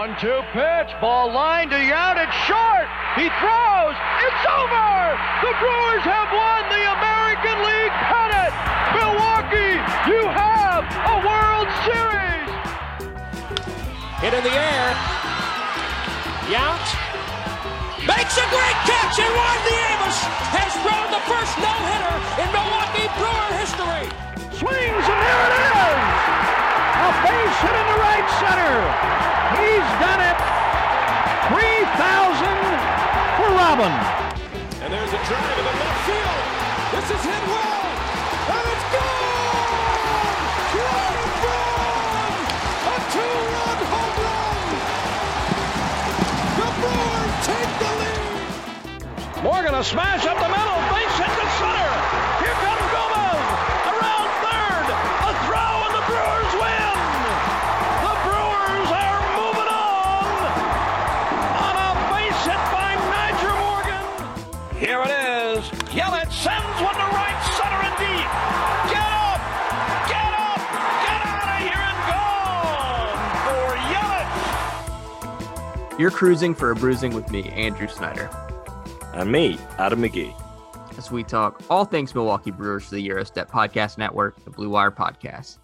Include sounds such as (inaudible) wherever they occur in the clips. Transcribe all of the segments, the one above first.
One two pitch, ball lined to Yount, it's short. He throws, it's over. The Brewers have won the American League pennant. Milwaukee, you have a World Series. Hit in the air. Yount makes a great catch, and Juan Nieves has thrown the first no-hitter in Milwaukee Brewer history. Swings, and there it is. Base hit in the right center. He's done it. 3,000 for Robin. And there's a drive in the left field. This is hit well, and it's gone! Ryan Braun! A two-run home run! The Brewers take the lead! Morgan a smash up the middle. Base hit You're Crewsing for a Brewsing with me, Andrew Snyder, And me, Adam McGee. as we talk all things Milwaukee Brewers to the Eurostep Podcast Network, the Blue Wire Podcast.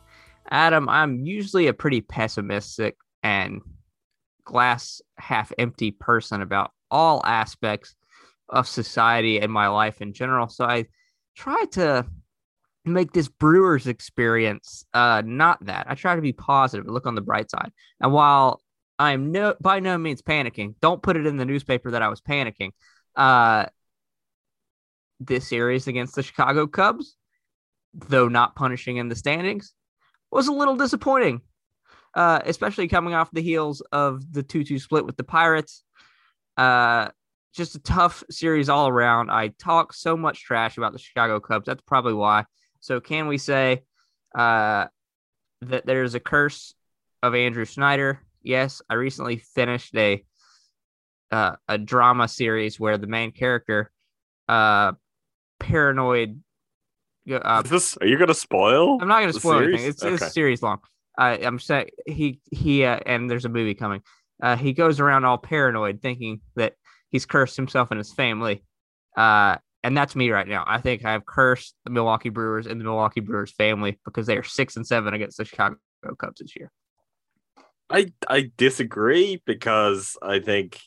Adam, I'm usually a pretty pessimistic and glass half empty person about all aspects of society and my life in general. So I try to make this Brewers experience uh, not that. I try to be positive and look on the bright side. And while I'm no by no means panicking, don't put it in the newspaper that I was panicking. Uh, this series against the Chicago Cubs, though not punishing in the standings, was a little disappointing, uh, especially coming off the heels of the 2 2 split with the Pirates. Uh, just a tough series all around. I talk so much trash about the Chicago Cubs. That's probably why. So, can we say uh, that there's a curse of Andrew Snyder? Yes, I recently finished a uh, a drama series where the main character, uh, paranoid. Uh, Is this, are you going to spoil? I'm not going to the spoil anything. series? It's, it's Okay. series long. Uh, I'm saying he he uh, and there's a movie coming. Uh, he goes around all paranoid, thinking that he's cursed himself and his family. Uh, and that's me right now. I think I've cursed the Milwaukee Brewers and the Milwaukee Brewers family because they are six and seven against the Chicago Cubs this year. I I disagree because I think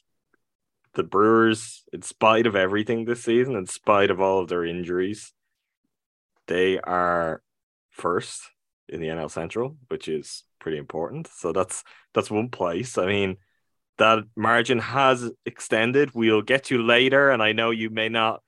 the Brewers, in spite of everything this season, in spite of all of their injuries, they are first in the NL Central, which is pretty important. So that's that's one place. I mean, that margin has extended. We'll get to later, and I know you may not.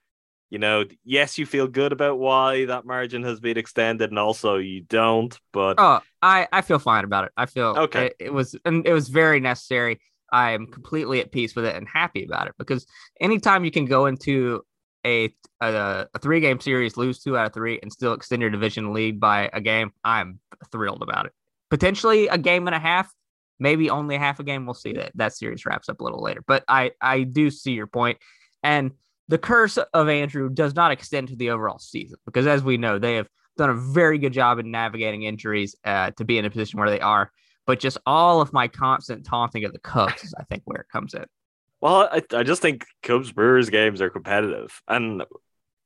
You know, yes, you feel good about why that margin has been extended, and also you don't. But Oh, I I feel fine about it. I feel Okay. It, it was and it was very necessary. I am completely at peace with it and happy about it because anytime you can go into a a, a three game series, lose two out of three, and still extend your division lead by a game, I'm thrilled about it. Potentially a game and a half, maybe only a half a game. We'll see that that series wraps up a little later. But I I do see your point, and the curse of Andrew does not extend to the overall season because, as we know, they have done a very good job in navigating injuries uh, to be in a position where they are. But just all of my constant taunting of the Cubs is, I think, where it comes in. Well, I, I just think Cubs Brewers games are competitive, and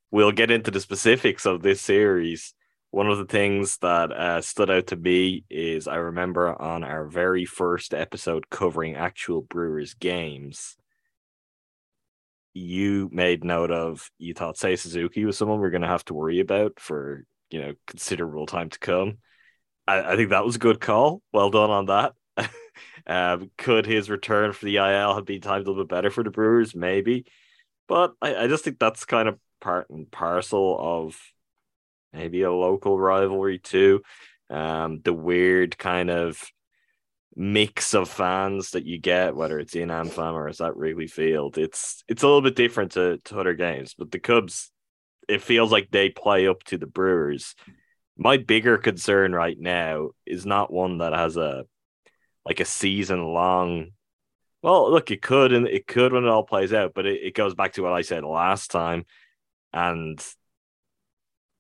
we'll get into the specifics of this series one of the things that uh, stood out to me is I remember on our very first episode covering actual Brewers games, you made note of you thought Seiya Suzuki was someone we're going to have to worry about for you know considerable time to come. I, I think that was a good call. Well done on that. (laughs) um, could his return for the IL have been timed a little bit better for the Brewers? Maybe, but I, I just think that's kind of part and parcel of maybe a local rivalry too. Um, the weird kind of mix of fans that you get, whether it's in AmFam or it's at Wrigley Field, it's it's a little bit different to, to other games. But the Cubs, it feels like they play up to the Brewers. My bigger concern right now is not one that has a like a season long. Well, look, it could and it could when it all plays out, but it, it goes back to what I said last time. And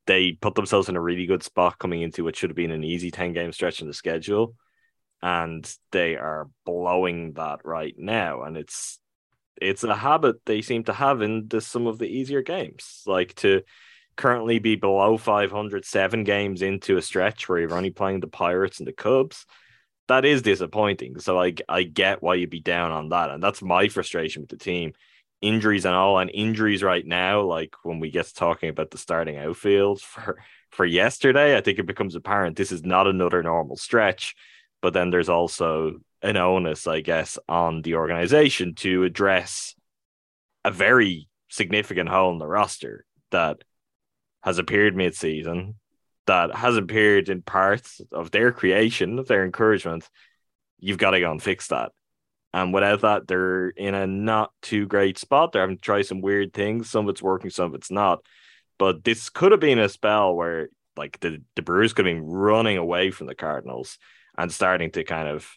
they put themselves in a really good spot coming into what should have been an easy 10 game stretch in the schedule and they are blowing that right now. And it's it's a habit they seem to have in the, some of the easier games like to currently be below 500 seven games into a stretch where you're only playing the pirates and the cubs. That is disappointing. So like i get why you'd be down on that. And that's my frustration with the team. Injuries and all. And injuries right now like when we get to talking about the starting outfield (laughs) for for yesterday i think it becomes apparent this is not another normal stretch but then there's also an onus i guess on the organization to address a very significant hole in the roster that has appeared mid-season that has appeared in parts of their creation of their encouragement you've got to go and fix that and without that, they're in a not too great spot. They're having to try some weird things. Some of it's working, some of it's not. But this could have been a spell where like the, the Brewers could have been running away from the Cardinals and starting to kind of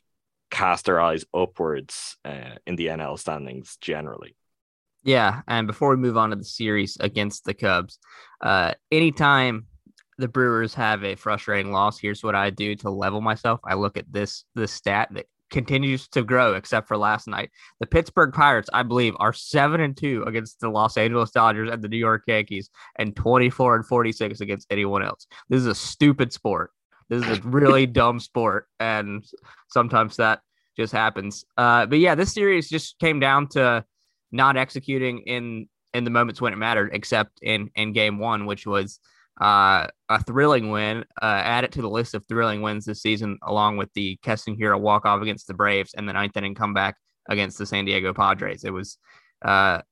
cast their eyes upwards uh, in the NL standings generally. Yeah, and before we move on to the series against the Cubs, uh, anytime the Brewers have a frustrating loss, here's what I do to level myself. I look at this this stat that continues to grow except for last night. The Pittsburgh Pirates, I believe, are 7 and 2 against the Los Angeles Dodgers and the New York Yankees and 24 and 46 against anyone else. This is a stupid sport. This is a really dumb sport and sometimes that just happens. Uh, but yeah, this series just came down to not executing in in the moments when it mattered except in in game 1 which was uh, a thrilling win. Uh, add it to the list of thrilling wins this season, along with the Keston Hiura walk off against the Braves and the ninth inning comeback against the San Diego Padres. It was uh,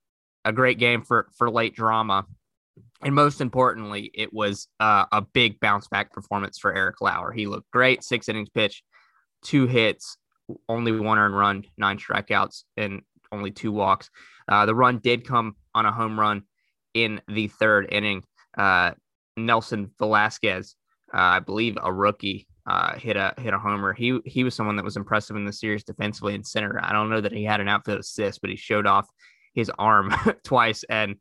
a great game for for late drama, and most importantly, it was uh, a big bounce back performance for Eric Lauer. He looked great, six innings pitch, two hits, only one earned run, nine strikeouts, and only two walks. Uh, the run did come on a home run in the third inning. Uh, Nelson Velazquez, uh, I believe a rookie, uh, hit a hit a homer. He he was someone that was impressive in the series defensively in center. I don't know that he had an outfield assist, but he showed off his arm (laughs) twice. And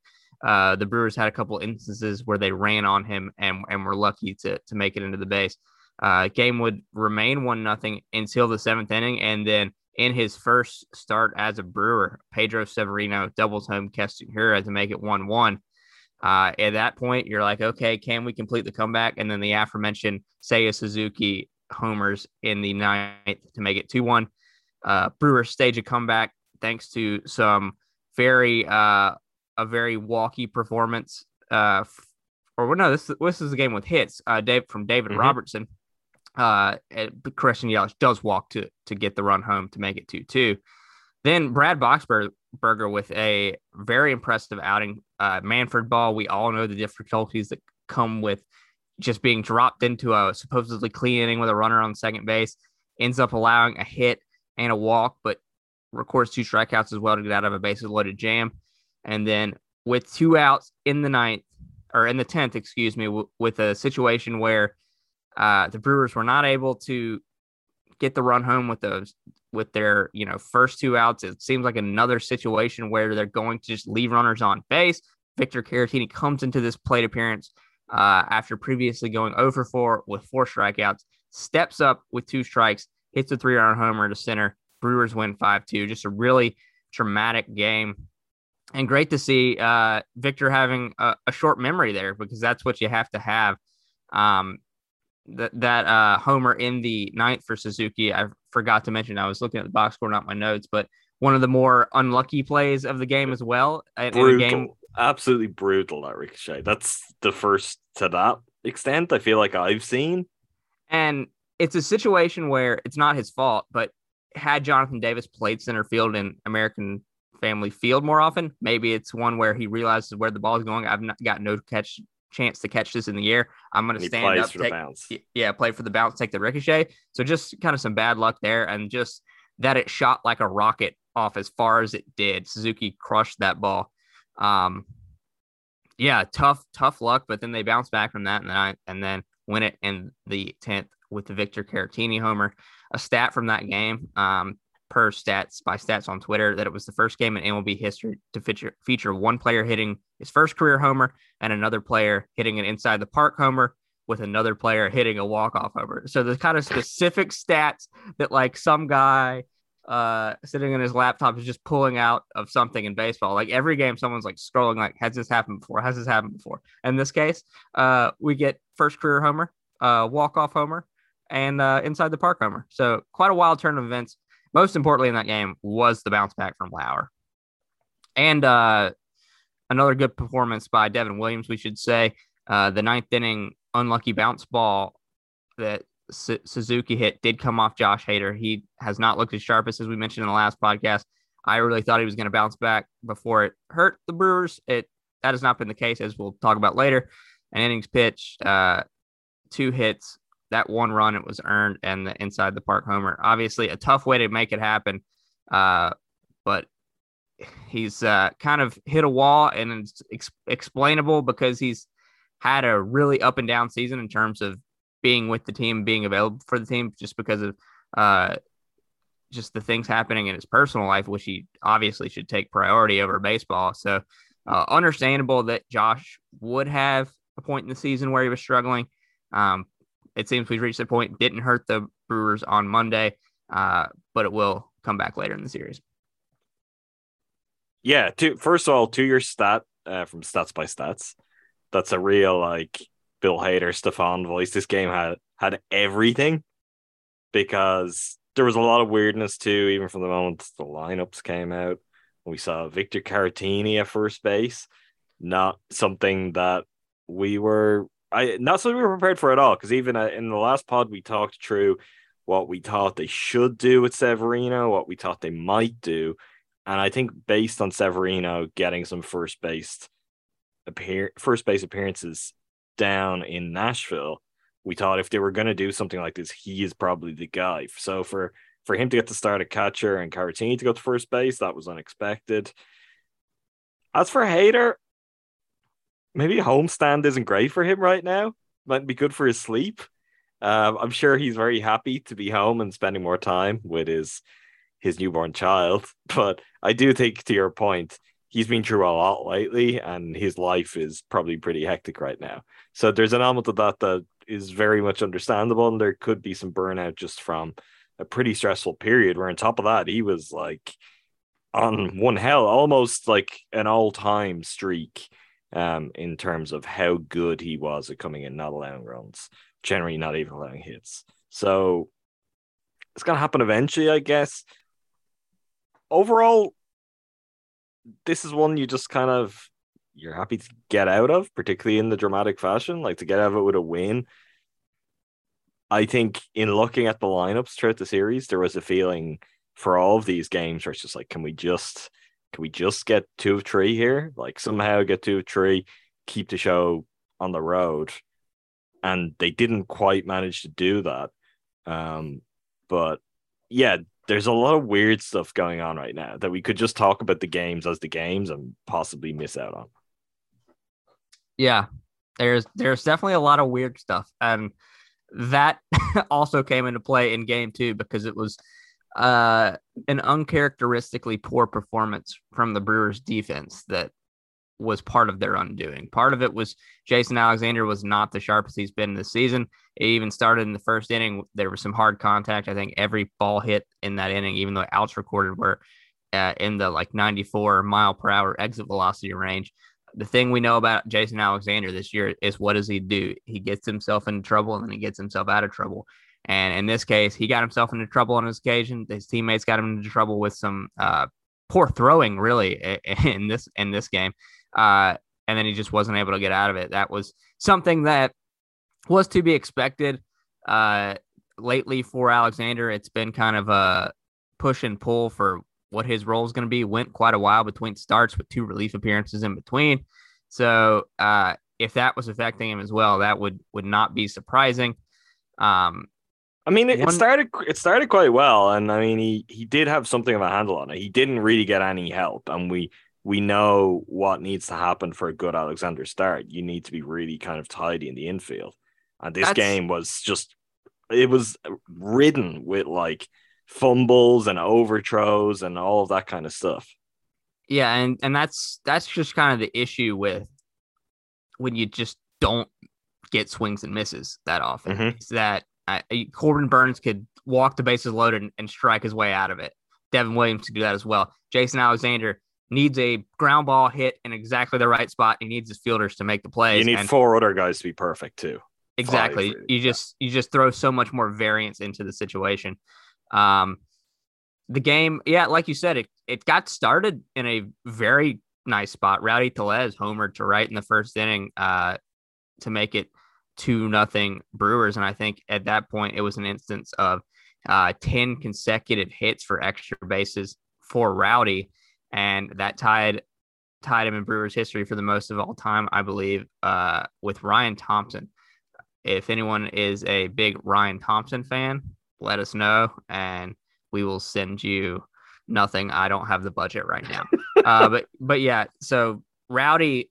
uh, the Brewers had a couple instances where they ran on him and and were lucky to to make it into the base. Uh, game would remain one nothing until the seventh inning, and then in his first start as a Brewer, Pedro Severino doubles home Hiura to make it one one. Uh, at that point, you're like, okay, can we complete the comeback? And then the aforementioned Seiya Suzuki homers in the ninth to make it 2 1. Uh, Brewers stage a comeback thanks to some very, uh, a very walky performance. Uh, or no, this, this is a game with hits. Uh, Dave from David mm-hmm. Robertson. Uh, Christian Yelich does walk to to get the run home to make it 2 2. Then Brad Boxberger with a very impressive outing. Uh, Manfred ball. We all know the difficulties that come with just being dropped into a supposedly clean inning with a runner on second base. Ends up allowing a hit and a walk, but records two strikeouts as well to get out of a bases loaded jam. And then with two outs in the ninth or in the tenth, excuse me, w- with a situation where uh, the Brewers were not able to get the run home with those with their you know first two outs. It seems like another situation where they're going to just leave runners on base. Victor Caratini comes into this plate appearance uh, after previously going over four with four strikeouts, steps up with two strikes, hits a three-run homer to center. Brewers win five two. Just a really dramatic game. And great to see uh, Victor having a, a, short memory there because that's what you have to have Um, that that uh, homer in the ninth for Suzuki, I forgot to mention. I was looking at the box score, not my notes, but one of the more unlucky plays of the game as well. In, in a brutal, game, absolutely brutal. That ricochet. That's the first to that extent. I feel like I've seen. and it's a situation where it's not his fault, but had Jonathan Davis played center field in American Family Field more often, maybe it's one where he realizes where the ball is going. I've not got no catch chance to catch this in the air. I'm going to stand up, for the take, bounce. Yeah, play for the bounce, take the ricochet. So just kind of some bad luck there, and just that it shot like a rocket off as far as it did. Suzuki crushed that ball. Um, yeah, tough, tough luck, but then they bounced back from that, and then I, and then win it in the tenth with the Victor Caratini homer. A stat from that game, um, per stats by stats on Twitter, that it was the first game in MLB history to feature feature one player hitting his first career homer and another player hitting an inside the park homer with another player hitting a walk-off homer. So the kind of specific stats that like some guy uh sitting in his laptop is just pulling out of something in baseball. Like every game someone's like scrolling like has this happened before? Has this happened before? In this case, uh we get first career homer, uh walk-off homer and uh inside the park homer. So quite a wild turn of events. Most importantly in that game was the bounce back from Lauer. And uh another good performance by Devin Williams, we should say. Uh, the ninth inning unlucky bounce ball that Su- Suzuki hit did come off Josh Hader. He has not looked as sharp as we mentioned in the last podcast. I really thought he was going to bounce back before it hurt the Brewers. It that has not been the case, as we'll talk about later. An innings pitched, uh, two hits, that one run it was earned, and the inside the park homer. Obviously, a tough way to make it happen, uh, but he's uh, kind of hit a wall, and it's ex- explainable because he's had a really up and down season in terms of being with the team, being available for the team, just because of uh, just the things happening in his personal life, which he obviously should take priority over baseball. So, uh, understandable that Josh would have a point in the season where he was struggling. Um, it seems we've reached the point. Didn't hurt the Brewers on Monday, uh, but it will come back later in the series. Yeah, to first of all, to your stat uh, from Stats by Stats, that's a real like Bill Hader, Stefon voice. This game had had everything because there was a lot of weirdness too, even from the moment the lineups came out. We saw Victor Caratini at first base, not something that we were I not something we were prepared for at all. Because even uh, in the last pod, we talked through what we thought they should do with Severino, what we thought they might do, and I think based on Severino getting some first base appear first base appearances down in Nashville, we thought if they were going to do something like this, he is probably the guy. So for for him to get to start a catcher and Caratini to go to first base, that was unexpected. As for Hader, maybe a homestand isn't great for him right now. Might be good for his sleep. Um, I'm sure he's very happy to be home and spending more time with his his newborn child. (laughs) But I do think, to your point, he's been through a lot lately, and his life is probably pretty hectic right now. So there's an element of that that is very much understandable, and there could be some burnout just from a pretty stressful period. Where on top of that, he was like on one hell, almost like an all-time streak um, in terms of how good he was at coming in, not allowing runs, generally not even allowing hits. So it's gonna happen eventually, I guess. Overall, this is one you just kind of you're happy to get out of, particularly in the dramatic fashion, like to get out of it with a win. I think in looking at the lineups throughout the series, there was a feeling for all of these games where it's just like, can we just can we just get two of three here? Like somehow get two of three, keep the show on the road. And they didn't quite manage to do that. Um, but yeah, there's a lot of weird stuff going on right now that we could just talk about the games as the games and possibly miss out on. Yeah, there's there's definitely a lot of weird stuff, and that (laughs) also came into play in game two because it was uh, an uncharacteristically poor performance from the Brewers defense that was part of their undoing. Part of it was Jason Alexander was not the sharpest he's been this season. It even started in the first inning. There was some hard contact. I think every ball hit in that inning, even though outs recorded were uh, in the like 94 mile per hour exit velocity range. the thing we know about Jason Alexander this year is what does he do? He gets himself into trouble and then he gets himself out of trouble. And in this case, he got himself into trouble on this occasion. His teammates got him into trouble with some uh, poor throwing, really, (laughs) in this in this game. Uh, and then he just wasn't able to get out of it. That was something that was to be expected. Uh, lately for Alexander, it's been kind of a push and pull for what his role is going to be. Went quite a while between starts with two relief appearances in between. So uh, if that was affecting him as well, that would would not be surprising. Um, I mean, it, it started it started quite well, and I mean, he he did have something of a handle on it. He didn't really get any help, and we we know what needs to happen for a good Alexander start. You need to be really kind of tidy in the infield, and this That's- game was just it was ridden with like fumbles and overthrows and all of that kind of stuff. Yeah, and and that's that's just kind of the issue with when you just don't get swings and misses that often. Mhm. Is that uh, Corbin Burnes could walk the bases loaded and, and strike his way out of it. Devin Williams could do that as well. Jason Alexander needs a ground ball hit in exactly the right spot. He needs his fielders to make the plays. You need and four other guys to be perfect too. exactly. really, you yeah. just you just throw so much more variance into the situation. Um, the game, yeah, like you said, it it got started in a very nice spot. Rowdy Tellez homered to right in the first inning uh, to make it two nothing Brewers, and I think at that point it was an instance of uh, ten consecutive hits for extra bases for Rowdy, and that tied tied him in Brewers history for the most of all time, I believe, uh, with Ryan Thompson. If anyone is a big Ryan Thompson fan, let us know, and we will send you nothing. I don't have the budget right now. (laughs) uh, but but yeah, so Rowdy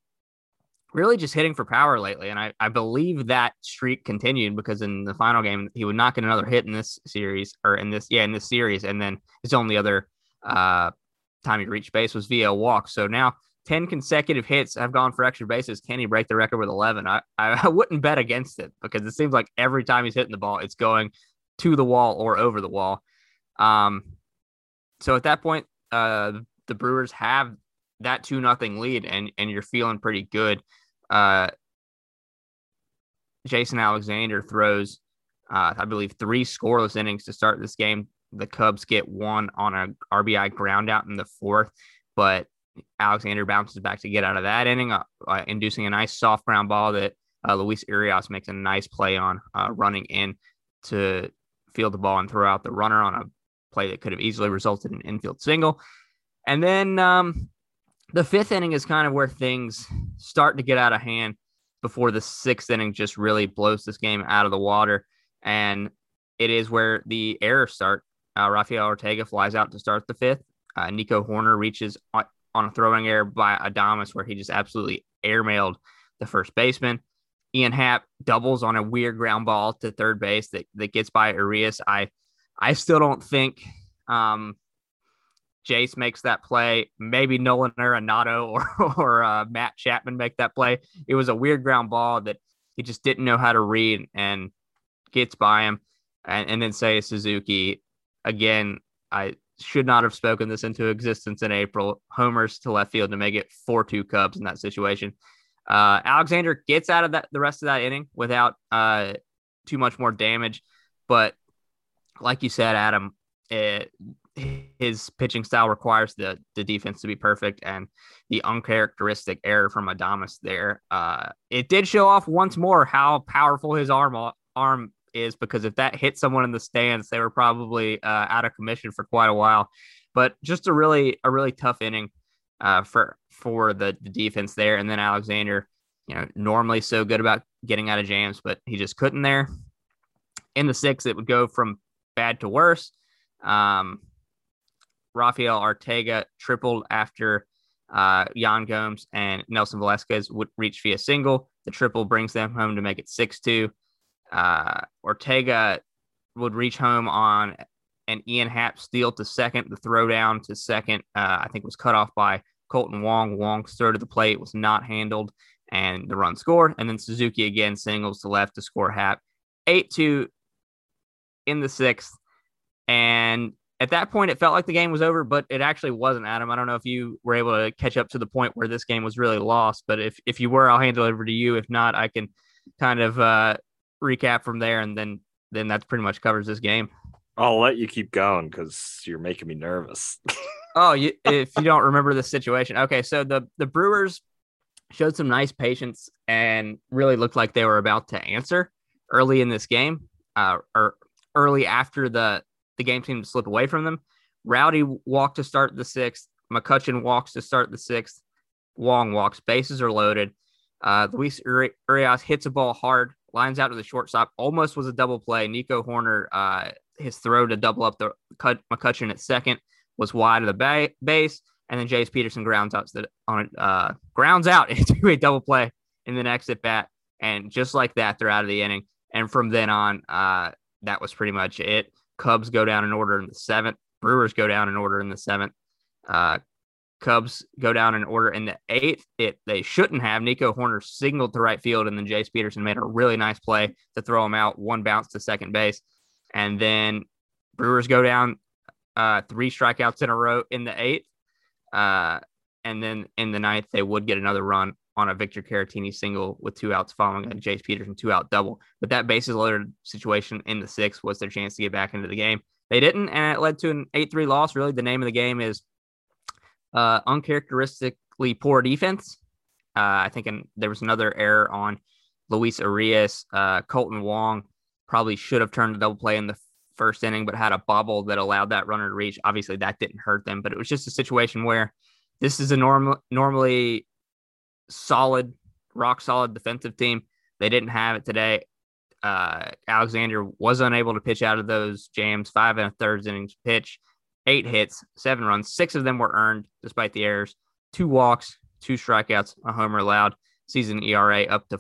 really just hitting for power lately, and I, I believe that streak continued because in the final game he would not get another hit in this series or in this yeah in this series, and then his only other uh, time he reached base was via a walk. So now. 10 consecutive hits have gone for extra bases. Can he break the record with 11? I, (laughs) I wouldn't bet against it because it seems like every time he's hitting the ball, it's going to the wall or over the wall. Um, so at that point, uh, the Brewers have that two nothing lead, and and you're feeling pretty good. Uh, Jason Alexander throws, uh, I believe, three scoreless innings to start this game. The Cubs get one on a RBI ground out in the fourth, but Alexander bounces back to get out of that inning, uh, uh, inducing a nice soft ground ball that uh, Luis Urias makes a nice play on, uh, running in to field the ball and throw out the runner on a play that could have easily resulted in an infield single. And then um, the fifth inning is kind of where things start to get out of hand before the sixth inning just really blows this game out of the water. And it is where the errors start. Uh, Rafael Ortega flies out to start the fifth. Uh, Nico Hoerner reaches on, a throwing error by Adames where he just absolutely airmailed the first baseman. Ian Happ doubles on a weird ground ball to third base that, that gets by Urias. I I still don't think um, Jace makes that play. Maybe Nolan Arenado or (laughs) or uh, Matt Chapman make that play. It was a weird ground ball that he just didn't know how to read and gets by him. And, and then Seiya Suzuki again. I should not have spoken this into existence in April. Homers to left field to make it four two Cubs in that situation. Uh, Alexander gets out of that the rest of that inning without uh, too much more damage, but like you said, Adam, it, his pitching style requires the the defense to be perfect, and the uncharacteristic error from Adames there, uh, it did show off once more how powerful his arm arm is. Because if that hit someone in the stands, they were probably uh, out of commission for quite a while. But just a really a really tough inning uh, for for the, the defense there. And then Alexander, you know, normally so good about getting out of jams, but he just couldn't there. In the sixth, it would go from bad to worse. Um, Rafael Ortega tripled after uh, Yan Gomes and Nelson Velazquez would reach via single. The triple brings them home to make it 6 2. Uh, Ortega would reach home on an Ian Happ steal to second. The throwdown to second, uh, I think, was cut off by Kolten Wong. Wong's throw to the plate was not handled, and the run scored. And then Suzuki again singles to left to score Happ. 8 2 in the sixth. And at that point, it felt like the game was over, but it actually wasn't. Adam, I don't know if you were able to catch up to the point where this game was really lost, but if if you were, I'll hand it over to you. If not, I can kind of uh, recap from there, and then then that's pretty much covers this game. I'll let you keep going because you're making me nervous. (laughs) Oh, you, if you don't remember the situation, okay. So the the Brewers showed some nice patience and really looked like they were about to answer early in this game, uh, or early after the the game seemed to slip away from them. Rowdy walked to start the sixth. McCutchen walks to start the sixth. Wong walks. Bases are loaded. Uh, Luis Urias hits a ball hard, lines out to the shortstop. Almost was a double play. Nico Hoerner, uh, his throw to double up the cut McCutchen at second was wide of the ba- base, and then Jace Peterson grounds out on uh, grounds out (laughs) into a double play in the next at bat, and just like that, they're out of the inning. And from then on, uh, that was pretty much it. Cubs go down in order in the seventh. Brewers go down in order in the seventh. Uh, Cubs go down in order in the eighth. It they shouldn't have. Nico Hoerner signaled to right field, and then Jace Peterson made a really nice play to throw him out. One bounce to second base, and then Brewers go down uh, three strikeouts in a row in the eighth. Uh, and then in the ninth, they would get another run on a Victor Caratini single with two outs following a Jace Peterson two out double. But that bases loaded situation in the sixth was their chance to get back into the game. They didn't, and it led to an 8 3 loss. Really, the name of the game is uh, uncharacteristically poor defense. Uh, I think an, there was another error on Luis Urias. Uh, Kolten Wong probably should have turned a double play in the first inning, but had a bobble that allowed that runner to reach. Obviously, that didn't hurt them, but it was just a situation where this is a normal, normally solid, rock solid defensive team. They didn't have it today. Uh, Alexander was unable to pitch out of those jams. Five and a third innings pitch, eight hits, seven runs. Six of them were earned despite the errors. Two walks, two strikeouts, a homer allowed. Season ERA up to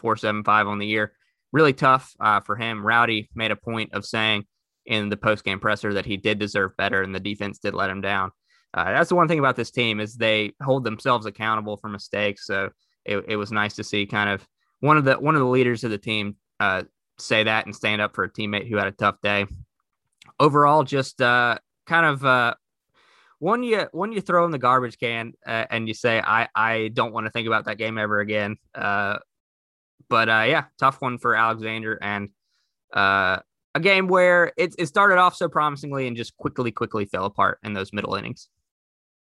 4.75 on the year really tough uh, for him. Rowdy made a point of saying in the post game presser that he did deserve better, and the defense did let him down. Uh, that's the one thing about this team is they hold themselves accountable for mistakes. So it, it was nice to see kind of one of the one of the leaders of the team uh, say that and stand up for a teammate who had a tough day. Overall, just uh, kind of uh, one you one you throw in the garbage can uh, and you say I I don't want to think about that game ever again. Uh, but uh, yeah, tough one for Alexander and uh, a game where it, it started off so promisingly and just quickly, quickly fell apart in those middle innings.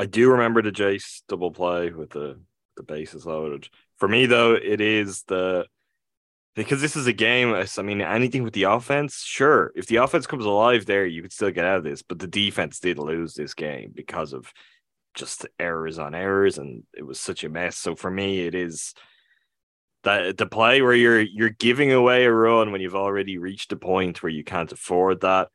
I do remember the Jace double play with the, the bases loaded. For me, though, it is the because this is a game. I mean, anything with the offense, sure. If the offense comes alive there, you could still get out of this. But the defense did lose this game because of just errors on errors, and it was such a mess. So for me, it is that the play where you're you're giving away a run when you've already reached a point where you can't afford that,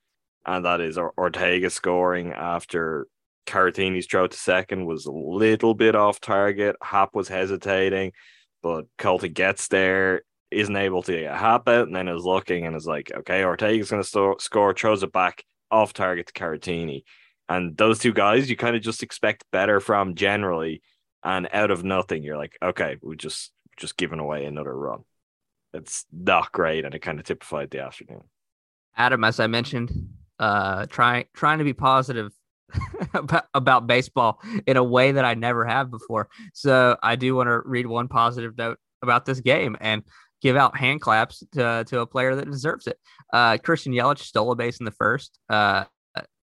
and that is Ortega scoring after Caratini's throw to second was a little bit off target. Happ was hesitating, but Kolten gets there, isn't able to get Happ out, and then is looking and is like, okay, Ortega's going to st- score, throws it back off target to Caratini. And those two guys, you kind of just expect better from generally. And out of nothing, you're like, okay, we just just giving away another run. It's not great, and it kind of typified the afternoon. Adam, as I mentioned, uh, trying trying to be positive (laughs) about, about baseball in a way that I never have before. So I do want to read one positive note about this game and give out hand claps to, to a player that deserves it. Uh, Christian Yelich stole a base in the first. Uh,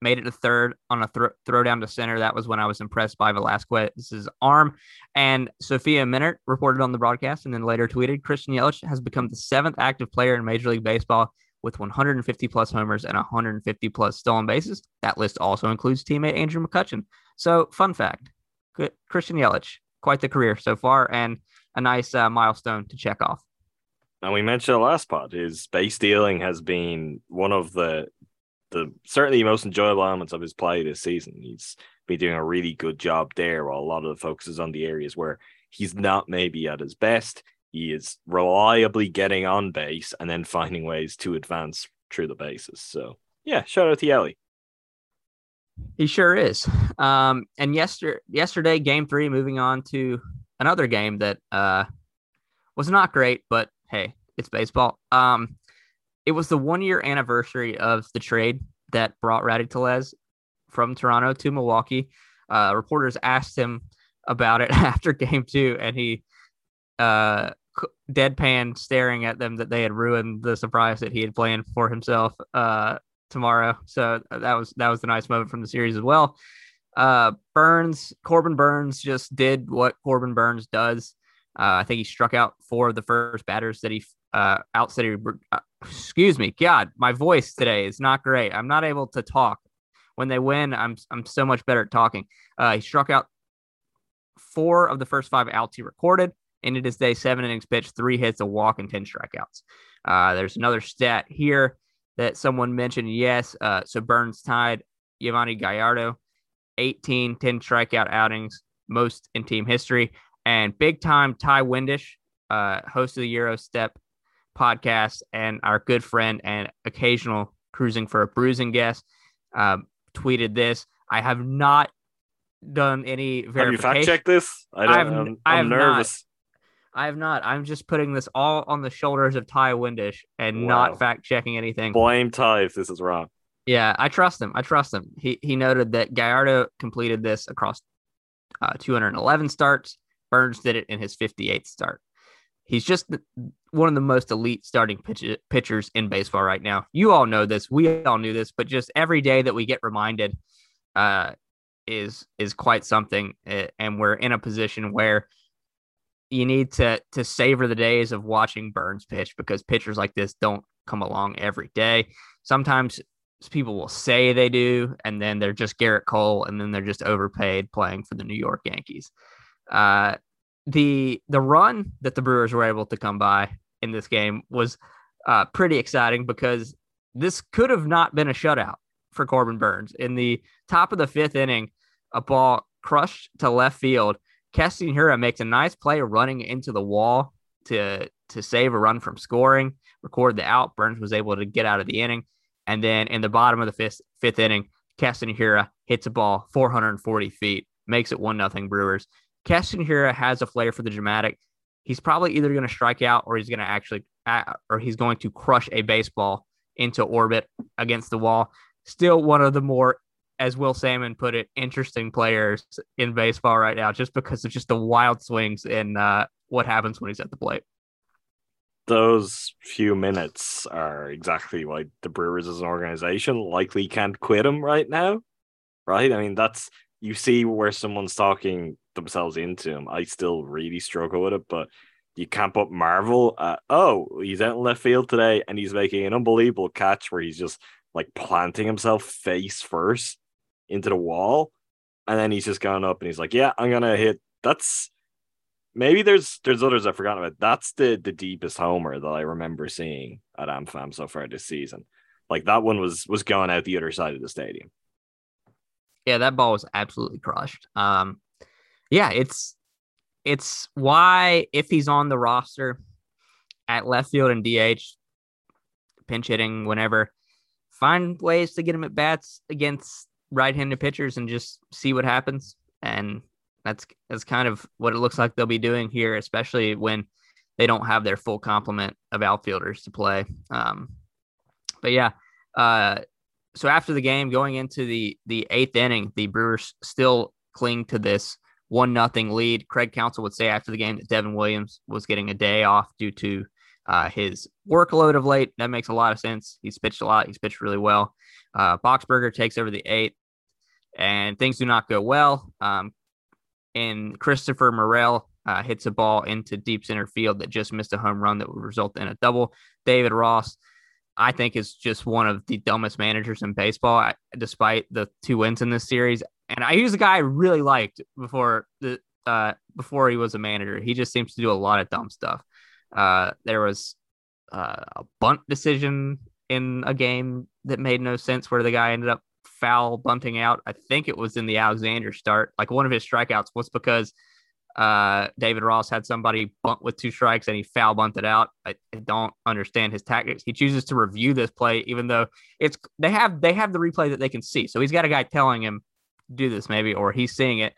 made it to third on a thro- throw down to center. That was when I was impressed by Velazquez's arm. And Sophia Minnaert reported on the broadcast and then later tweeted Christian Yelich has become the seventh active player in Major League Baseball with 150 plus homers and 150 plus stolen bases. That list also includes teammate Andrew McCutchen. So, fun fact Christian Yelich, quite the career so far, and a nice uh, milestone to check off. And we mentioned the last part, his base stealing has been one of the the certainly most enjoyable elements of his play this season. He's been doing a really good job there while a lot of the focus is on the areas where he's not maybe at his best. He is reliably getting on base and then finding ways to advance through the bases. So yeah, shout out to Yelly. He sure is. Um, and yesterday, yesterday, game three, moving on to another game that uh, was not great, but hey, it's baseball. Um, it was the one year anniversary of the trade that brought Rowdy Tellez from Toronto to Milwaukee. Uh, reporters asked him about it (laughs) after game two, and he uh, deadpan staring at them that they had ruined the surprise that he had planned for himself uh, tomorrow. So that was that was the nice moment from the series as well. Uh, Burnes, Corbin Burnes just did what Corbin Burnes does. Uh, I think he struck out four of the first batters that he uh, outside. Uh, excuse me, God, my voice today is not great. I'm not able to talk. When they win, I'm I'm so much better at talking. Uh, he struck out four of the first five outs he recorded. Ended his day seven innings pitched, three hits, a walk, and ten strikeouts. Uh, there's another stat here that someone mentioned. Yes, uh, so Burnes tied Yovani Gallardo, 18 10 strikeout outings, most in team history. And big time Ty Windish, uh, host of the Euro Step podcast, and our good friend and occasional Crewsing for a Brewsing guest, uh, tweeted this. I have not done any verification. Have you fact checked this? I don't, I'm, I'm have not. nervous. I have not. I'm just putting this all on the shoulders of Ty Windish and Wow. not fact checking anything. Blame Ty if this is wrong. Yeah, I trust him. I trust him. He he noted that Gallardo completed this across uh, 211 starts. Burnes did it in his 58th start. He's just one of the most elite starting pitch, pitchers in baseball right now. You all know this. We all knew this, but just every day that we get reminded uh, is is quite something. uh, And we're in a position where you need to to savor the days of watching Burnes pitch because pitchers like this don't come along every day. Sometimes people will say they do, and then they're just Gerrit Cole, and then they're just overpaid playing for the New York Yankees. Uh, the the run that the Brewers were able to come by in this game was uh, pretty exciting because this could have not been a shutout for Corbin Burnes. In the top of the fifth inning, a ball crushed to left field. Keston Hiura makes a nice play running into the wall to to save a run from scoring, record the out. Burnes was able to get out of the inning. And then in the bottom of the fifth, fifth inning, Keston Hiura hits a ball 440 feet, makes it 1 nothing Brewers. Keston Hiura has a flair for the dramatic. He's probably either going to strike out or he's going to actually, or he's going to crush a baseball into orbit against the wall. Still one of the more, as Will Sammon put it, interesting players in baseball right now, just because of just the wild swings and uh, what happens when he's at the plate. Those few minutes are exactly why the Brewers as an organization likely can't quit him right now. Right? I mean, that's you see where someone's talking themselves into him. I still really struggle with it, but you can't put Marvel at, oh, he's out in left field today and he's making an unbelievable catch where he's just like planting himself face first into the wall. And then he's just gone up and he's like, Yeah, I'm gonna hit that's maybe there's there's others I've forgotten about. That's the the deepest homer that I remember seeing at AmFam so far this season. Like that one was was going out the other side of the stadium. Yeah, that ball was absolutely crushed. Um, yeah, it's it's why if he's on the roster at left field and DH, pinch hitting whenever, find ways to get him at bats against right-handed pitchers and just see what happens. And that's that's kind of what it looks like they'll be doing here, especially when they don't have their full complement of outfielders to play. Um, but yeah, uh, so after the game, going into the the eighth inning, the Brewers still cling to this one nothing lead. Craig Counsell would say after the game that Devin Williams was getting a day off due to uh, his workload of late. That makes a lot of sense. He's pitched a lot. He's pitched really well. Uh, Boxberger takes over the eighth, and things do not go well. Um, and Christopher Morel uh, hits a ball into deep center field that just missed a home run that would result in a double. David Ross, I think, is just one of the dumbest managers in baseball, despite the two wins in this series. And I use a guy I really liked before the uh, before he was a manager. He just seems to do a lot of dumb stuff. Uh, there was uh, a bunt decision in a game that made no sense where the guy ended up foul bunting out. I think it was in the Alexander start. Like one of his strikeouts was because uh, David Ross had somebody bunt with two strikes and he foul bunted out. I, I, don't understand his tactics. He chooses to review this play, even though it's they have they have the replay that they can see. So he's got a guy telling him do this maybe, or he's seeing it.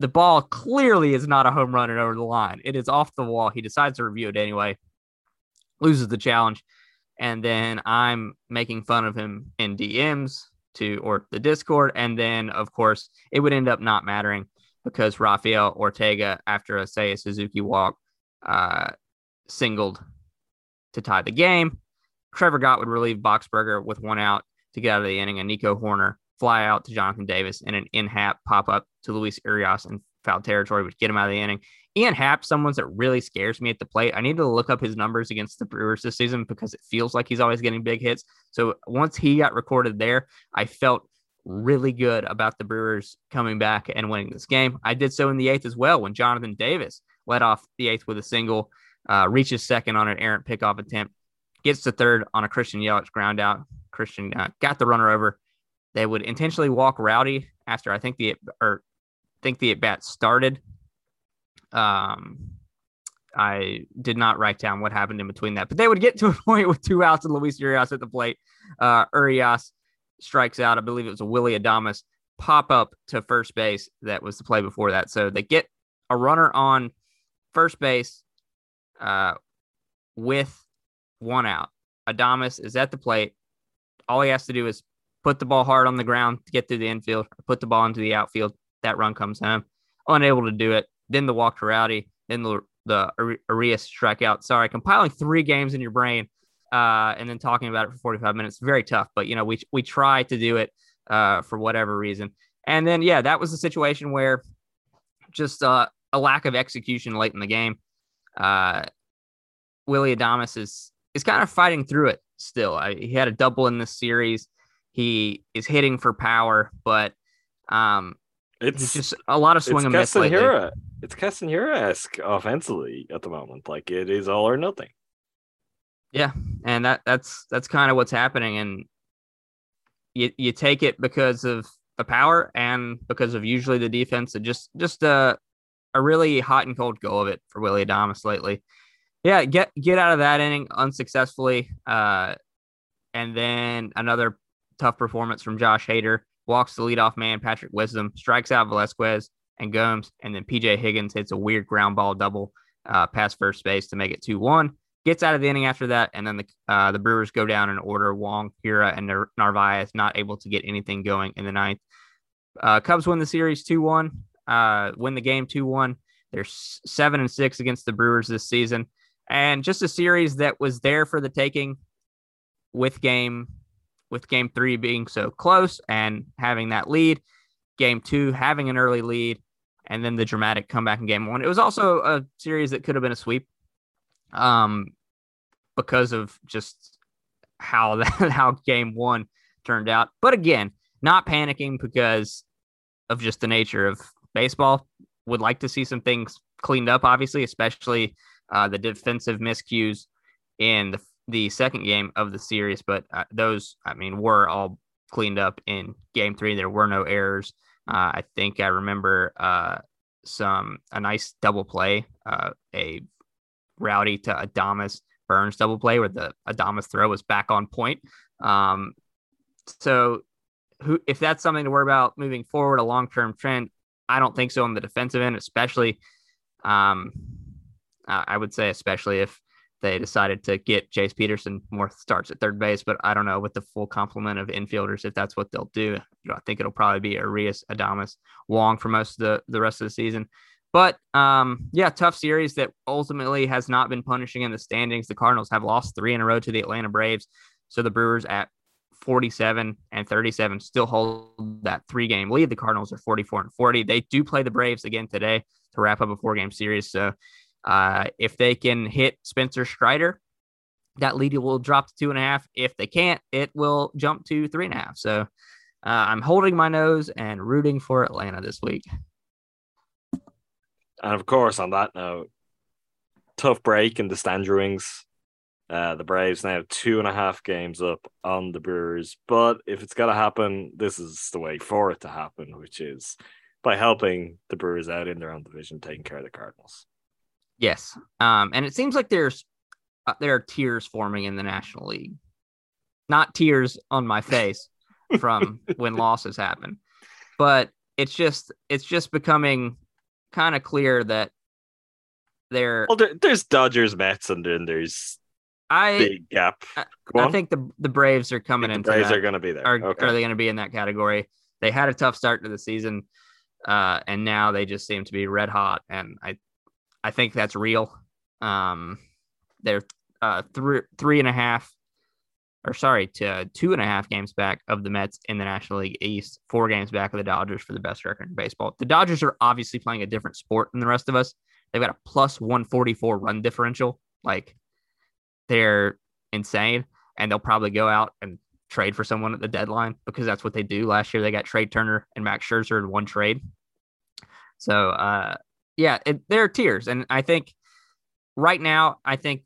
The ball clearly is not a home run and over the line. It is off the wall. He decides to review it anyway, loses the challenge, and then I'm making fun of him in DMs to or the Discord, and then of course it would end up not mattering because Rafael Ortega, after a Seiya Suzuki walk, uh, singled to tie the game. Trevor Gott would relieve Boxberger with one out to get out of the inning, and Nico Hoerner fly out to Jonathan Davis and an Ian Happ pop up to Luis Urias in foul territory would get him out of the inning. Ian Happ, someone that really scares me at the plate. I need to look up his numbers against the Brewers this season because it feels like he's always getting big hits. So once he got recorded there, I felt really good about the Brewers coming back and winning this game. I did so in the eighth as well when Jonathan Davis led off the eighth with a single, uh, reaches second on an errant pickoff attempt, gets to third on a Christian Yelich ground out. Christian uh, got the runner over. They would intentionally walk Rowdy after I think the or think the at bat started. Um, I did not write down what happened in between that, but they would get to a (laughs) point with two outs and Luis Urias at the plate. Uh, Urias strikes out. I believe it was a Willy Adames pop up to first base. That was the play before that. So they get a runner on first base uh, with one out. Adamas is at the plate. All he has to do is put the ball hard on the ground to get through the infield, put the ball into the outfield. That run comes home. Unable to do it. Then the walk to Rowdy. Then the the Urias strikeout. Sorry, compiling three games in your brain uh, and then talking about it for 45 minutes. Very tough, but you know, we we try to do it uh, for whatever reason. And then yeah, that was a situation where just uh, a lack of execution late in the game. Uh, Willy Adames is is kind of fighting through it still. I, he had a double in this series. He is hitting for power, but um, it's just a lot of swing and miss lately. It's Castanera esque offensively at the moment. Like it is all or nothing. Yeah, and that that's that's kind of what's happening, and you you take it because of the power and because of usually the defense, and just just a a really hot and cold go of it for Willy Adames lately. Yeah, get get out of that inning unsuccessfully, uh, and then another tough performance from Josh Hader. Walks the leadoff man, Patrick Wisdom, strikes out Velazquez and Gomes, and then PJ Higgins hits a weird ground ball double uh, past first base to make it 2 1 gets out of the inning after that, and then the uh, the Brewers go down in order. Wong, Hiura, and Narvaez not able to get anything going in the ninth. Uh, Cubs win the series two one. Uh, win the game two one. They're seven and six against the Brewers this season, and just a series that was there for the taking. With game, with game three being so close and having that lead, game two having an early lead, and then the dramatic comeback in game one. It was also a series that could have been a sweep um, because of just how (laughs) that, how game one turned out. But again, not panicking because of just the nature of baseball. Would like to see some things cleaned up, obviously, especially uh, the defensive miscues in the, the second game of the series. But uh, those, I mean, were all cleaned up in game three. There were no errors. Uh, I think I remember uh, some a nice double play, uh, a Rowdy to Adames Burnes double play where the Adames throw was back on point. Um, so who if that's something to worry about moving forward, a long term trend, I don't think so on the defensive end, especially um, I would say especially if they decided to get Jace Peterson more starts at third base, but I don't know with the full complement of infielders if that's what they'll do. You know, I think it'll probably be Urias, Adames, Wong for most of the, the rest of the season. But um, yeah, tough series that ultimately has not been punishing in the standings. The Cardinals have lost three in a row to the Atlanta Braves. So the Brewers at 47 and 37 still hold that three game lead. The Cardinals are 44 and 40. They do play the Braves again today to wrap up a four game series. So uh, if they can hit Spencer Strider, that lead will drop to two and a half. If they can't, it will jump to three and a half. So uh, I'm holding my nose and rooting for Atlanta this week. And of course, on that note, tough break in the stand drawings. Uh, the Braves now two and a half games up on the Brewers. But if it's going to happen, this is the way for it to happen, which is by helping the Brewers out in their own division, taking care of the Cardinals. Yes. Um, and it seems like there's uh, there are tiers forming in the National League. Not tears on my face from (laughs) when losses happen, but it's just it's just becoming kind of clear that there. Well, there, there's Dodgers, Mets, and then there's I big gap. I, I think the the Braves are coming the into Braves that. are going to be there. are, okay. are they going to be in that category? They had a tough start to the season, uh, and now they just seem to be red hot, and I, I think that's real. Um, they're uh, three three and a half, or sorry, to two and a half games back of the Mets in the National League East, four games back of the Dodgers for the best record in baseball. The Dodgers are obviously playing a different sport than the rest of us. They've got a plus one forty four run differential, like they're insane, and they'll probably go out and trade for someone at the deadline because that's what they do. Last year they got Trea Turner and Max Scherzer in one trade. So uh yeah, it, there are tiers, and I think right now I think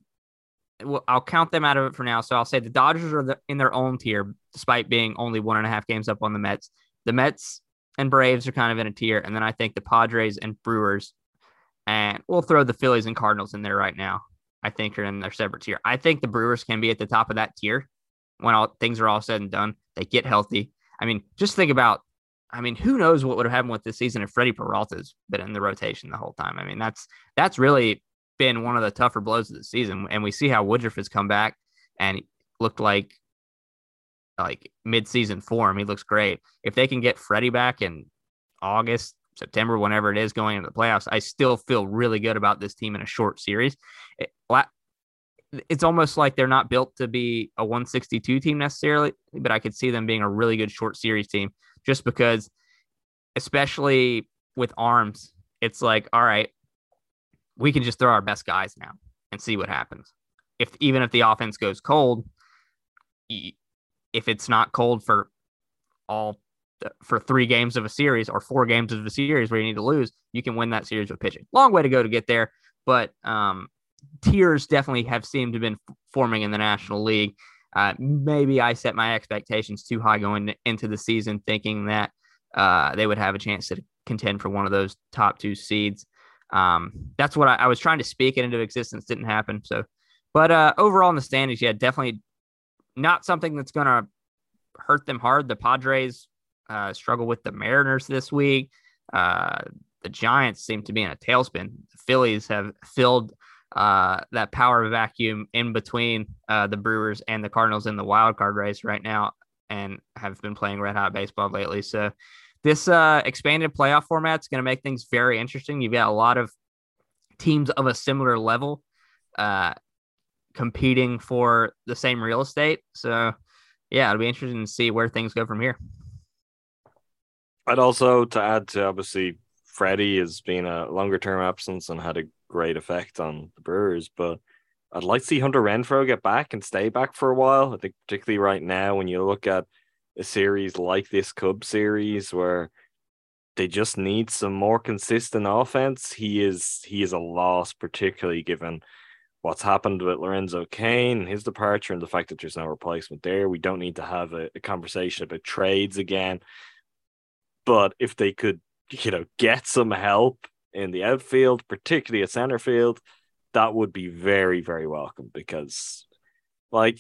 well, I'll count them out of it for now. So I'll say the Dodgers are the, in their own tier, despite being only one and a half games up on the Mets. The Mets and Braves are kind of in a tier, and then I think the Padres and Brewers, and we'll throw the Phillies and Cardinals in there right now. I think are in their separate tier. I think the Brewers can be at the top of that tier when all things are all said and done. They get healthy. I mean, just think about. I mean, who knows what would have happened with this season if Freddie Peralta's been in the rotation the whole time? I mean, that's that's really been one of the tougher blows of the season, and we see how Woodruff has come back and looked like like mid-season form. He looks great. If they can get Freddie back in August, September, whenever it is going into the playoffs, I still feel really good about this team in a short series. It, it's almost like they're not built to be a 162 team necessarily, but I could see them being a really good short series team just because, especially with arms, it's like, all right, we can just throw our best guys now and see what happens. If even if the offense goes cold, if it's not cold for all for three games of a series or four games of a series where you need to lose, you can win that series with pitching. Long way to go to get there, but um, tiers definitely have seemed to have been forming in the National League. Uh, maybe I set my expectations too high going into the season, thinking that uh, they would have a chance to contend for one of those top two seeds. Um, that's what I, I, was trying to speak it into existence. Didn't happen. So, but uh, overall in the standings, yeah, definitely not something that's going to hurt them hard. The Padres uh, struggle with the Mariners this week. Uh, the Giants seem to be in a tailspin. The Phillies have filled uh, that power vacuum in between uh, the Brewers and the Cardinals in the wild card race right now, and have been playing red hot baseball lately. So this uh, expanded playoff format is going to make things very interesting. You've got a lot of teams of a similar level uh, competing for the same real estate. So yeah, it'll be interesting to see where things go from here. I'd also to add to obviously Freddie has been a longer term absence and had a great effect on the Brewers, but I'd like to see Hunter Renfroe get back and stay back for a while. I think particularly right now when you look at a series like this Cub series where they just need some more consistent offense, he is he is a loss, particularly given what's happened with Lorenzo Cain, his departure, and the fact that there's no replacement there. We don't need to have a, a conversation about trades again. But if they could, you know, get some help in the outfield, particularly at center field, that would be very, very welcome because, like,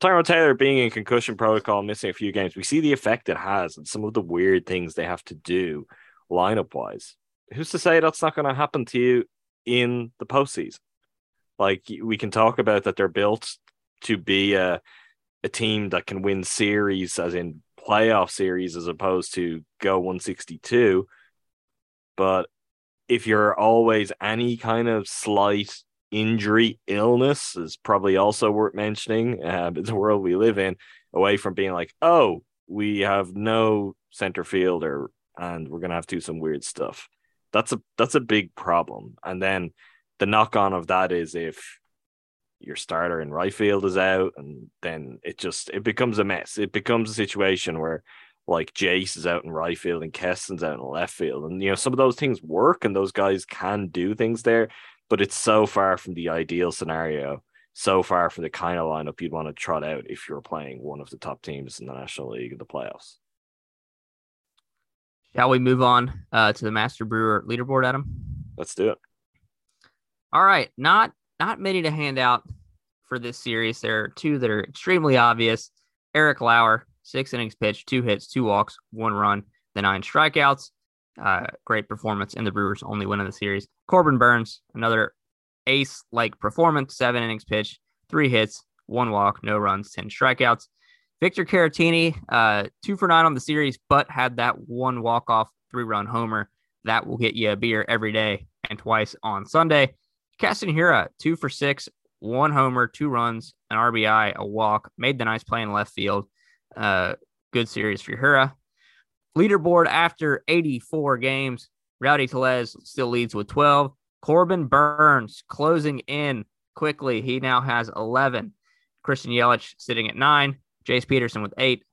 Tyrone Taylor being in concussion protocol, missing a few games, we see the effect it has and some of the weird things they have to do lineup wise. Who's to say that's not going to happen to you in the postseason? Like, we can talk about that they're built to be a, a team that can win series, as in playoff series, as opposed to go 162. But if you're always any kind of slight injury, illness is probably also worth mentioning. Uh, (laughs) the world we live in, away from being like, oh, we have no center fielder and we're gonna have to do some weird stuff. That's a that's a big problem. And then the knock on of that is if your starter in right field is out, and then it just it becomes a mess. It becomes a situation where like Jace is out in right field and Keston's out in left field. And you know, some of those things work and those guys can do things there, but it's so far from the ideal scenario, so far from the kind of lineup you'd want to trot out if you're playing one of the top teams in the National League in the playoffs. Shall we move on uh, to the Master Brewer leaderboard, Adam? Let's do it. All right, not not many to hand out for this series. There are two that are extremely obvious. Eric Lauer, six innings pitched, two hits, two walks, one run, the nine strikeouts. Uh, great performance in the Brewers' only win of the series. Corbin Burnes, another ace like performance, seven innings pitched, three hits, one walk, no runs, 10 strikeouts. Victor Caratini, uh, two for nine on the series, but had that one walk off three run homer. That will get you a beer every day and twice on Sunday. Keston Hiura, two for six, one homer, two runs, an RBI, a walk, made the nice play in left field. Uh, good series for Hiura. Leaderboard after 84 games, Rowdy Tellez still leads with 12. Corbin Burnes closing in quickly. He now has 11. Christian Yelich sitting at nine. Jace Peterson with eight.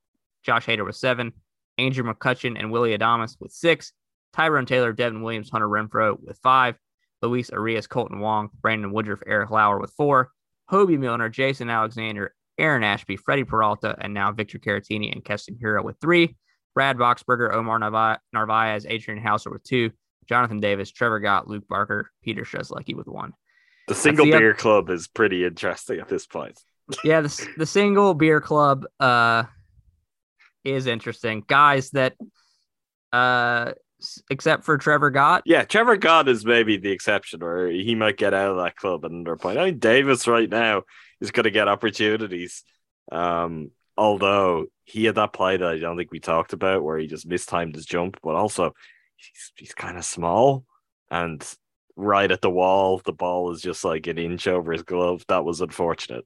Josh Hader with seven. Andrew McCutchen and Willie Adames with six. Tyrone Taylor, Devin Williams, Hunter Renfroe with five. Luis Urias, Kolten Wong, Brandon Woodruff, Eric Lauer with four. Hoby Milner, Jason Alexander, Aaron Ashby, Freddie Peralta, and now Victor Caratini and Keston Hiura with three. Brad Boxberger, Omar Narvaez, Adrian Houser with two. Jonathan Davis, Trevor Gott, Luke Barker, Peter Strzelecki with one. The single the beer club is pretty interesting at this point. (laughs) yeah, the, the single beer club uh, is interesting. Guys that, uh, except for Trevor Gott, Yeah, Trevor Gott is maybe the exception where he might get out of that club at another point. I mean, Davis right now is going to get opportunities. Um, although he had that play that I don't think we talked about where he just mistimed his jump, but also he's, he's kind of small and right at the wall, the ball is just like an inch over his glove. That was unfortunate.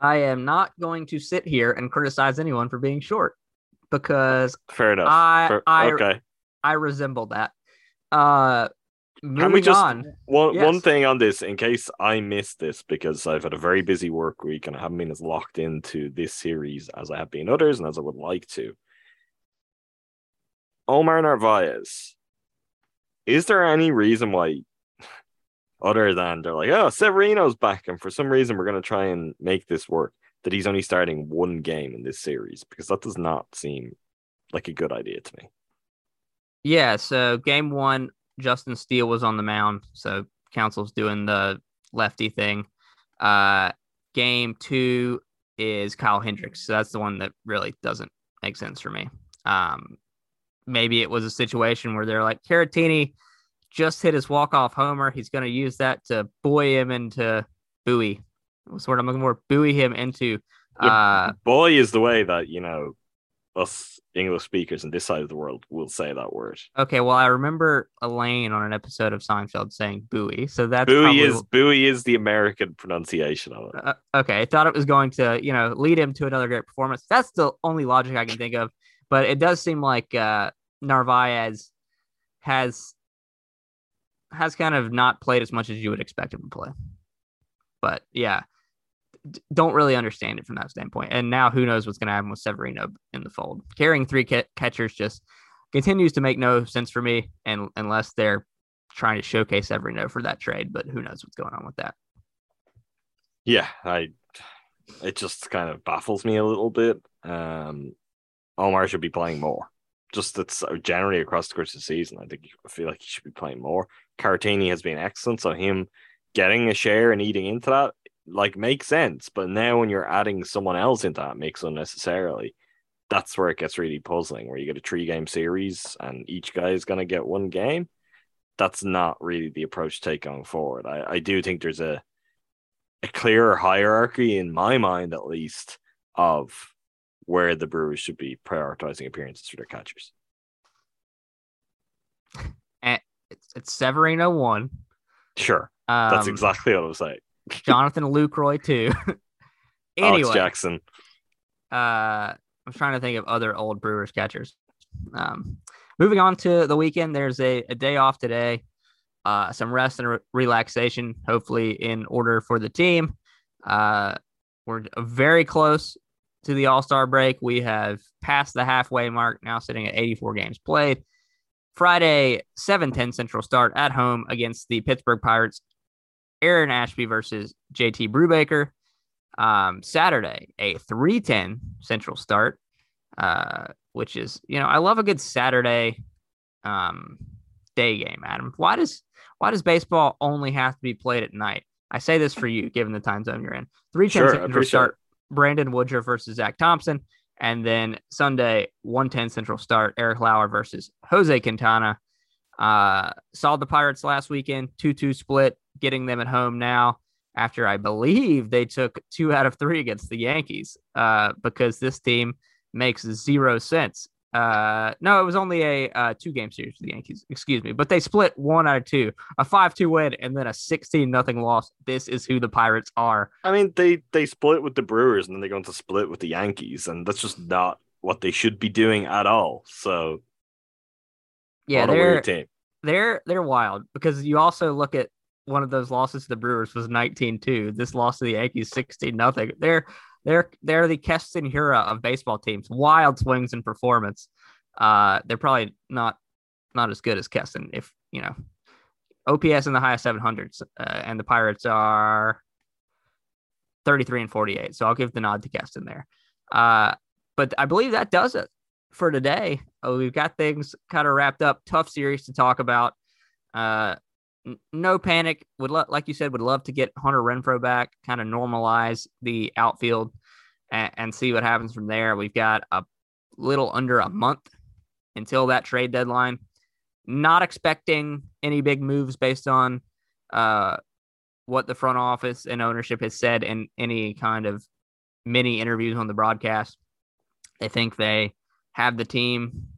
I am not going to sit here and criticize anyone for being short because Fair enough. I- Fair- I- okay. I resemble that. Uh, moving Can we just on. one one thing on this in case I missed this because I've had a very busy work week and I haven't been as locked into this series as I have been others and as I would like to. Omar Narvaez, is there any reason why, other than they're like, oh, Severino's back, and for some reason we're going to try and make this work, that he's only starting one game in this series? Because that does not seem like a good idea to me. Yeah, so game one, Justin Steele was on the mound. So Counsell's doing the lefty thing. Uh, game two is Kyle Hendricks. So that's the one that really doesn't make sense for me. Um, maybe it was a situation where they're like, Caratini just hit his walk-off homer. He's going to use that to buoy him into buoy. What's the word I'm looking for? Buoy him into. Uh, Boy is the way that, you know, us English speakers in this side of the world will say that word. okay, well, I remember Elaine on an episode of Seinfeld saying buoy. So that's probably is Bowie is the American pronunciation of it. Uh, okay, I thought it was going to, you know, lead him to another great performance. That's the only logic I can think of. But it does seem like uh, Narvaez has has kind of not played as much as you would expect him to play. But yeah, don't really understand it from that standpoint. And now who knows what's going to happen with Severino in the fold? Carrying three ca- catchers just continues to make no sense for me, and unless they're trying to showcase Severino for that trade. But who knows what's going on with that? Yeah, I it just kind of baffles me a little bit. Um Omar should be playing more. Just that's generally across the course of the season. I think I feel like he should be playing more. Caratini has been excellent, so him getting a share and eating into that like makes sense. But now when you're adding someone else into that mix unnecessarily, that's where it gets really puzzling. Where you get a three game series and each guy is going to get one game. That's not really the approach to take going forward. I, I do think there's a a clearer hierarchy in my mind, at least, of where the Brewers should be prioritizing appearances for their catchers. It's, it's Severino one. Sure, Um, that's exactly what I was saying. Jonathan Lucroy. (laughs) Alex anyway, Jackson. uh, I'm trying to think of other old Brewers catchers. Um, moving on to the weekend, there's a, a day off today. Uh, some rest and re- relaxation, hopefully in order for the team. Uh, we're very close to the All Star break. We have passed the halfway mark, now sitting at 84 games played. Friday, 7:10 Central start at home against the Pittsburgh Pirates. Aaron Ashby versus JT Brubaker. Um, Saturday, a 3:10 Central start, uh, which is you know I love a good Saturday um, day game. Adam, why does why does baseball only have to be played at night? I say this for you, given the time zone you're in. 3:10 Sure, Central start. Brandon Woodruff versus Zach Thompson, and then Sunday 110 Central start. Eric Lauer versus Jose Quintana. Uh, saw the Pirates last weekend, 2 2 split, getting them at home now after I believe they took two out of three against the Yankees uh, because this team makes zero sense. Uh, no, it was only a uh, two game series for the Yankees, excuse me, but they split one out of two, a 5 2 win, and then a 16 nothing loss. This is who the Pirates are. I mean, they they split with the Brewers and then they're going to split with the Yankees, and that's just not what they should be doing at all. So Yeah, they're they're they're wild because you also look at one of those losses to the Brewers was 19-2. This loss to the Yankees 16 nothing. They're they're they're the Keston Hiura of baseball teams. Wild swings in performance. Uh, they're probably not not as good as Keston if you know OPS in the high 700s, uh, and the Pirates are 33 and 48. So I'll give the nod to Keston there. Uh, but I believe that does it for today. Uh, we've got things kind of wrapped up. Tough series to talk about. Uh, no panic. Would lo- like you said, would love to get Hunter Renfroe back, kind of normalize the outfield, and, and see what happens from there. We've got a little under a month until that trade deadline. Not expecting any big moves based on uh, what the front office and ownership has said in any kind of mini interviews on the broadcast. They think they have the team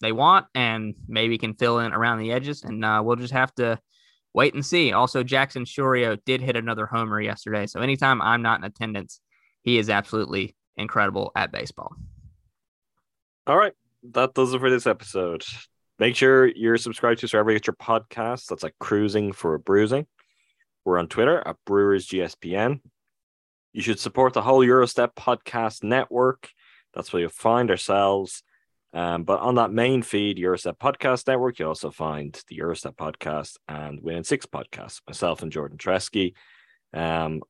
they want and maybe can fill in around the edges. And uh, we'll just have to wait and see. Also, Jackson Chourio did hit another homer yesterday. So anytime I'm not in attendance, he is absolutely incredible at baseball. All right, that does it for this episode. Make sure you're subscribed to us wherever you get your podcasts. That's like Crewsing for a Brewsing. We're on Twitter at Brewers GSPN. You should support the whole Gyro Step podcast network. That's where you'll find ourselves. Um, but on that main feed, Gyro Step Podcast Network, you also find the Gyro Step Podcast and Win in Six podcast. Myself and Jordan Tresky. Um,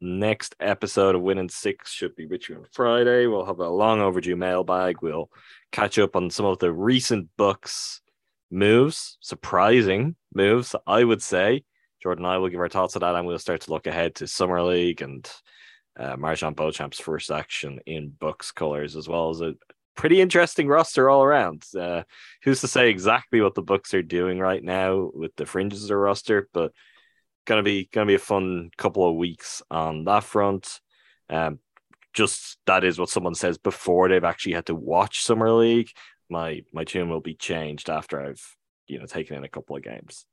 next episode of Win in Six should be with you on Friday. We'll have a long overdue mailbag. We'll catch up on some of the recent Bucks moves, surprising moves, I would say. Jordan and I will give our thoughts on that, and we'll start to look ahead to Summer League and uh, MarJon Beauchamp's first action in Bucks colors, as well as a pretty interesting roster all around. Uh, who's to say exactly what the Bucks are doing right now with the fringes of the roster, but gonna be gonna be a fun couple of weeks on that front. Um, just that is what someone says before they've actually had to watch Summer League. My my tune will be changed after I've you know taken in a couple of games.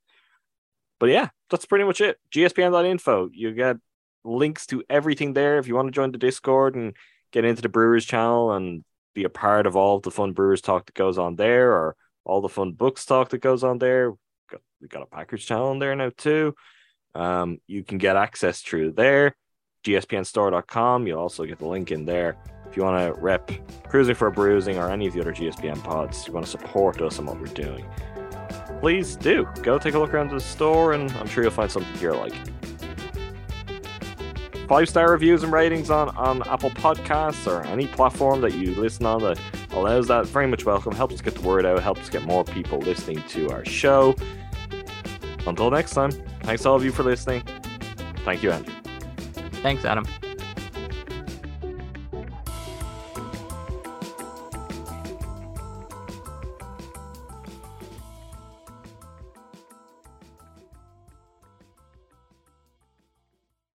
But yeah, that's pretty much it. GSPN.info. You get links to everything there if you want to join the Discord and get into the Brewers channel and be a part of all the fun Brewers talk that goes on there or all the fun Bucks talk that goes on there. We got a Packers channel on there now too. Um, you can get access through there, gspnstore.com. You'll also get the link in there. If you want to rep Crewsing for Brewsing or any of the other GSPN pods, you want to support us and what we're doing, please do. Go take a look around the store and I'm sure you'll find something you're like. Five star reviews and ratings on, on Apple Podcasts or any platform that you listen on that allows that. Very much welcome. Helps us get the word out, helps get more people listening to our show. Until next time, thanks all of you for listening. Thank you, Andrew. Thanks, Adam.